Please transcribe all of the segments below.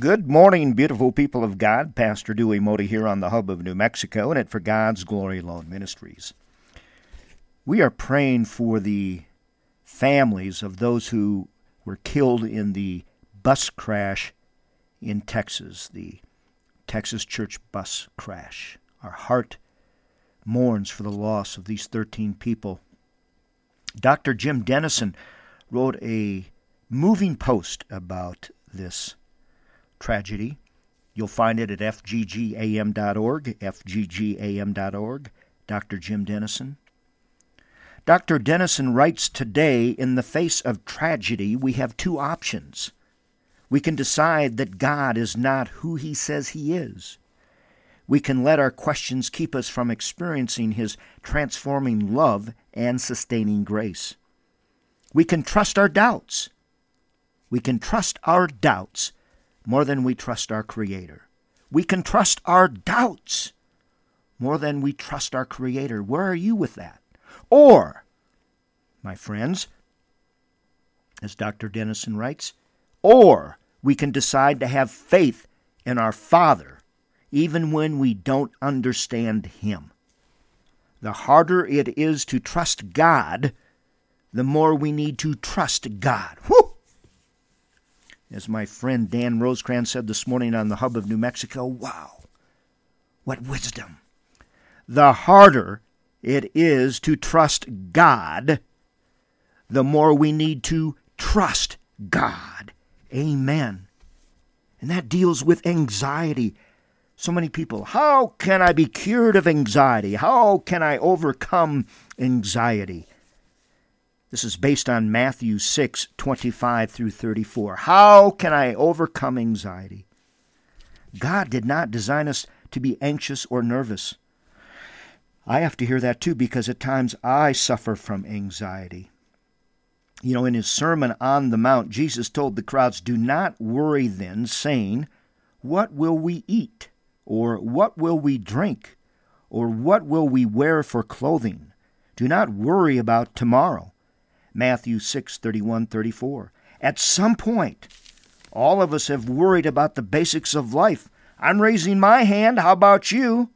Good morning, beautiful people of God. Pastor Dewey Modi here on the hub of New Mexico and at For God's Glory Alone Ministries. We are praying for the families of those who were killed in the bus crash in Texas, the Texas church bus crash. Our heart mourns for the loss of these 13 people. Dr. Jim Denison wrote a moving post about this tragedy. You'll find it at fggam.org, fggam.org, Dr. Jim Denison. Dr. Denison writes today, in the face of tragedy, we have two options. We can decide that God is not who he says he is. We can let our questions keep us from experiencing his transforming love and sustaining grace. We can trust our doubts. We can trust our doubts more than we trust our Creator. We can trust our doubts more than we trust our Creator. Where are you with that? Or, my friends, as Dr. Denison writes, or we can decide to have faith in our Father even when we don't understand Him. The harder it is to trust God, the more we need to trust God. Whew! As my friend Dan Rosecrans said this morning on the hub of New Mexico, wow, what wisdom. The harder it is to trust God, the more we need to trust God. Amen. And that deals with anxiety. So many people, how can I be cured of anxiety? How can I overcome anxiety? This is based on Matthew 6, 25 through 34. How can I overcome anxiety? God did not design us to be anxious or nervous. I have to hear that too because at times I suffer from anxiety. You know, in his Sermon on the Mount, Jesus told the crowds, Do not worry then, saying, What will we eat? Or what will we drink? Or what will we wear for clothing? Do not worry about tomorrow Matthew 6 31 34. At some point, all of us have worried about the basics of life. I'm raising my hand. How about you?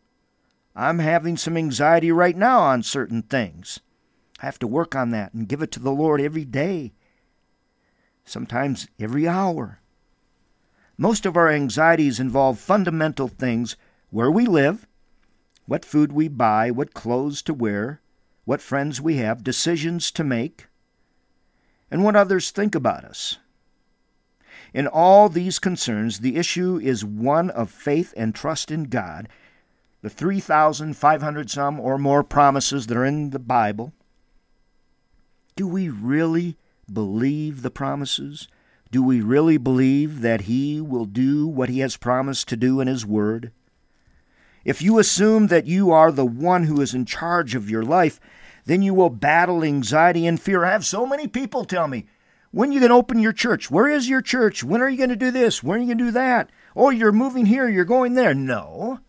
I'm having some anxiety right now on certain things. I have to work on that and give it to the Lord every day, sometimes every hour. Most of our anxieties involve fundamental things where we live, what food we buy, what clothes to wear, what friends we have, decisions to make, and what others think about us. In all these concerns, the issue is one of faith and trust in God. The 3,500 some or more promises that are in the Bible. Do we really believe the promises? Do we really believe that He will do what He has promised to do in His Word? If you assume that you are the one who is in charge of your life, then you will battle anxiety and fear. I have so many people tell me, when are you going to open your church? Where is your church? When are you going to do this? When are you going to do that? Oh, you're moving here, you're going there. No.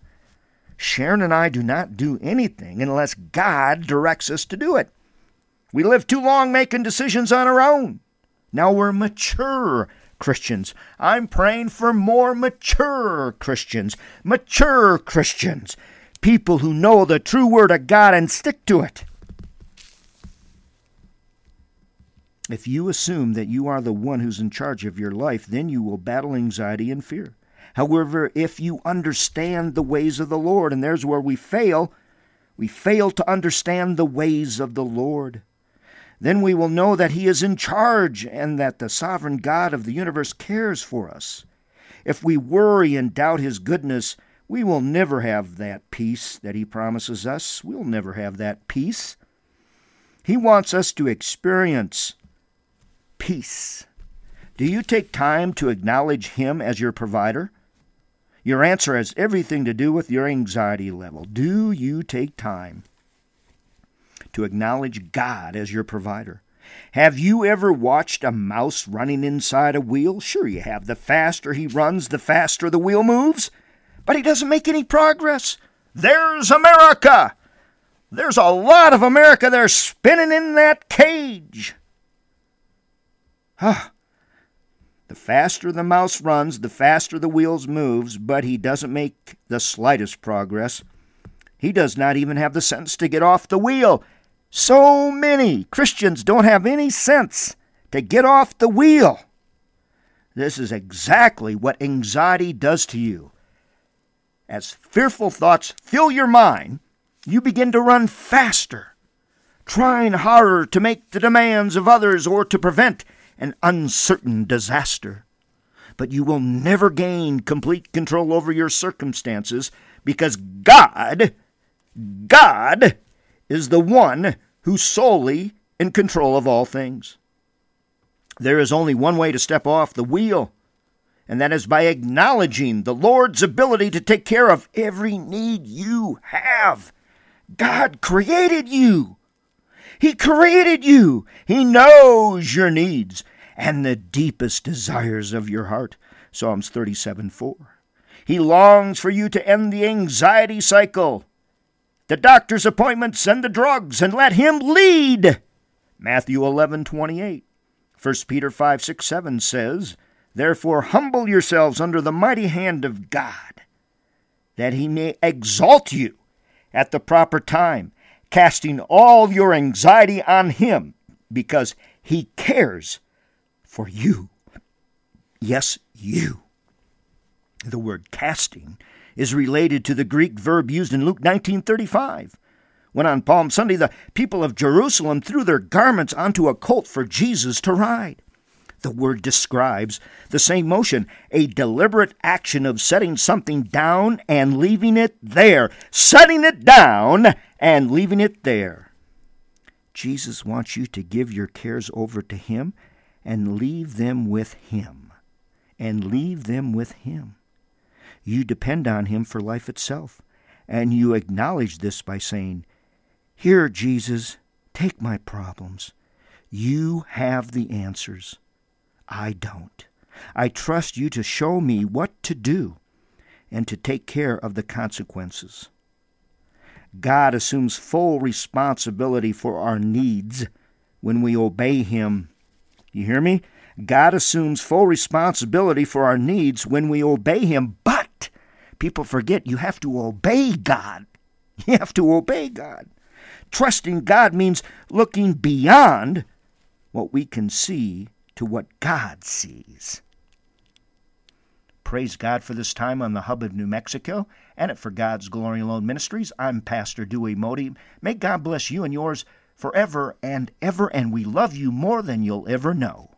Sharon and I do not do anything unless God directs us to do it. We live too long making decisions on our own. Now we're mature Christians. I'm praying for more mature Christians. Mature Christians. People who know the true Word of God and stick to it. If you assume that you are the one who's in charge of your life, then you will battle anxiety and fear. However, if you understand the ways of the Lord, and there's where we fail, we fail to understand the ways of the Lord, then we will know that He is in charge and that the sovereign God of the universe cares for us. If we worry and doubt His goodness, we will never have that peace that He promises us. We'll never have that peace. He wants us to experience peace. Do you take time to acknowledge Him as your provider? Your answer has everything to do with your anxiety level. Do you take time to acknowledge God as your provider? Have you ever watched a mouse running inside a wheel? Sure, you have. The faster he runs, the faster the wheel moves. But he doesn't make any progress. There's America! There's a lot of America there spinning in that cage. Ah, The faster the mouse runs, the faster the wheels moves, but he doesn't make the slightest progress. He does not even have the sense to get off the wheel. So many Christians don't have any sense to get off the wheel. This is exactly what anxiety does to you. As fearful thoughts fill your mind, you begin to run faster, trying harder to make the demands of others or to prevent an uncertain disaster. But you will never gain complete control over your circumstances because God, God, is the one who's solely in control of all things. There is only one way to step off the wheel, and that is by acknowledging the Lord's ability to take care of every need you have. God created you. He created you. He knows your needs and the deepest desires of your heart. Psalms 37 4. He longs for you to end the anxiety cycle, the doctor's appointments and the drugs, and let Him lead. Matthew 11 28. 1 Peter 5 6 7 says, Therefore, humble yourselves under the mighty hand of God, that he may exalt you at the proper time, casting all your anxiety on him, because he cares for you. Yes, you. The word casting is related to the Greek verb used in Luke 19:35 when on Palm Sunday the people of Jerusalem threw their garments onto a colt for Jesus to ride. The word describes the same motion, a deliberate action of setting something down and leaving it there. Setting it down and leaving it there. Jesus wants you to give your cares over to Him and leave them with Him. And leave them with Him. You depend on Him for life itself. And you acknowledge this by saying, Here, Jesus, take my problems. You have the answers. I don't. I trust you to show me what to do and to take care of the consequences. God assumes full responsibility for our needs when we obey Him. You hear me? God assumes full responsibility for our needs when we obey Him, but people forget you have to obey God. You have to obey God. Trusting God means looking beyond what we can see to what God sees. Praise God for this time on the hub of New Mexico and at For God's Glory Alone Ministries. I'm Pastor Dewey Modi. May God bless you and yours forever and ever, and we love you more than you'll ever know.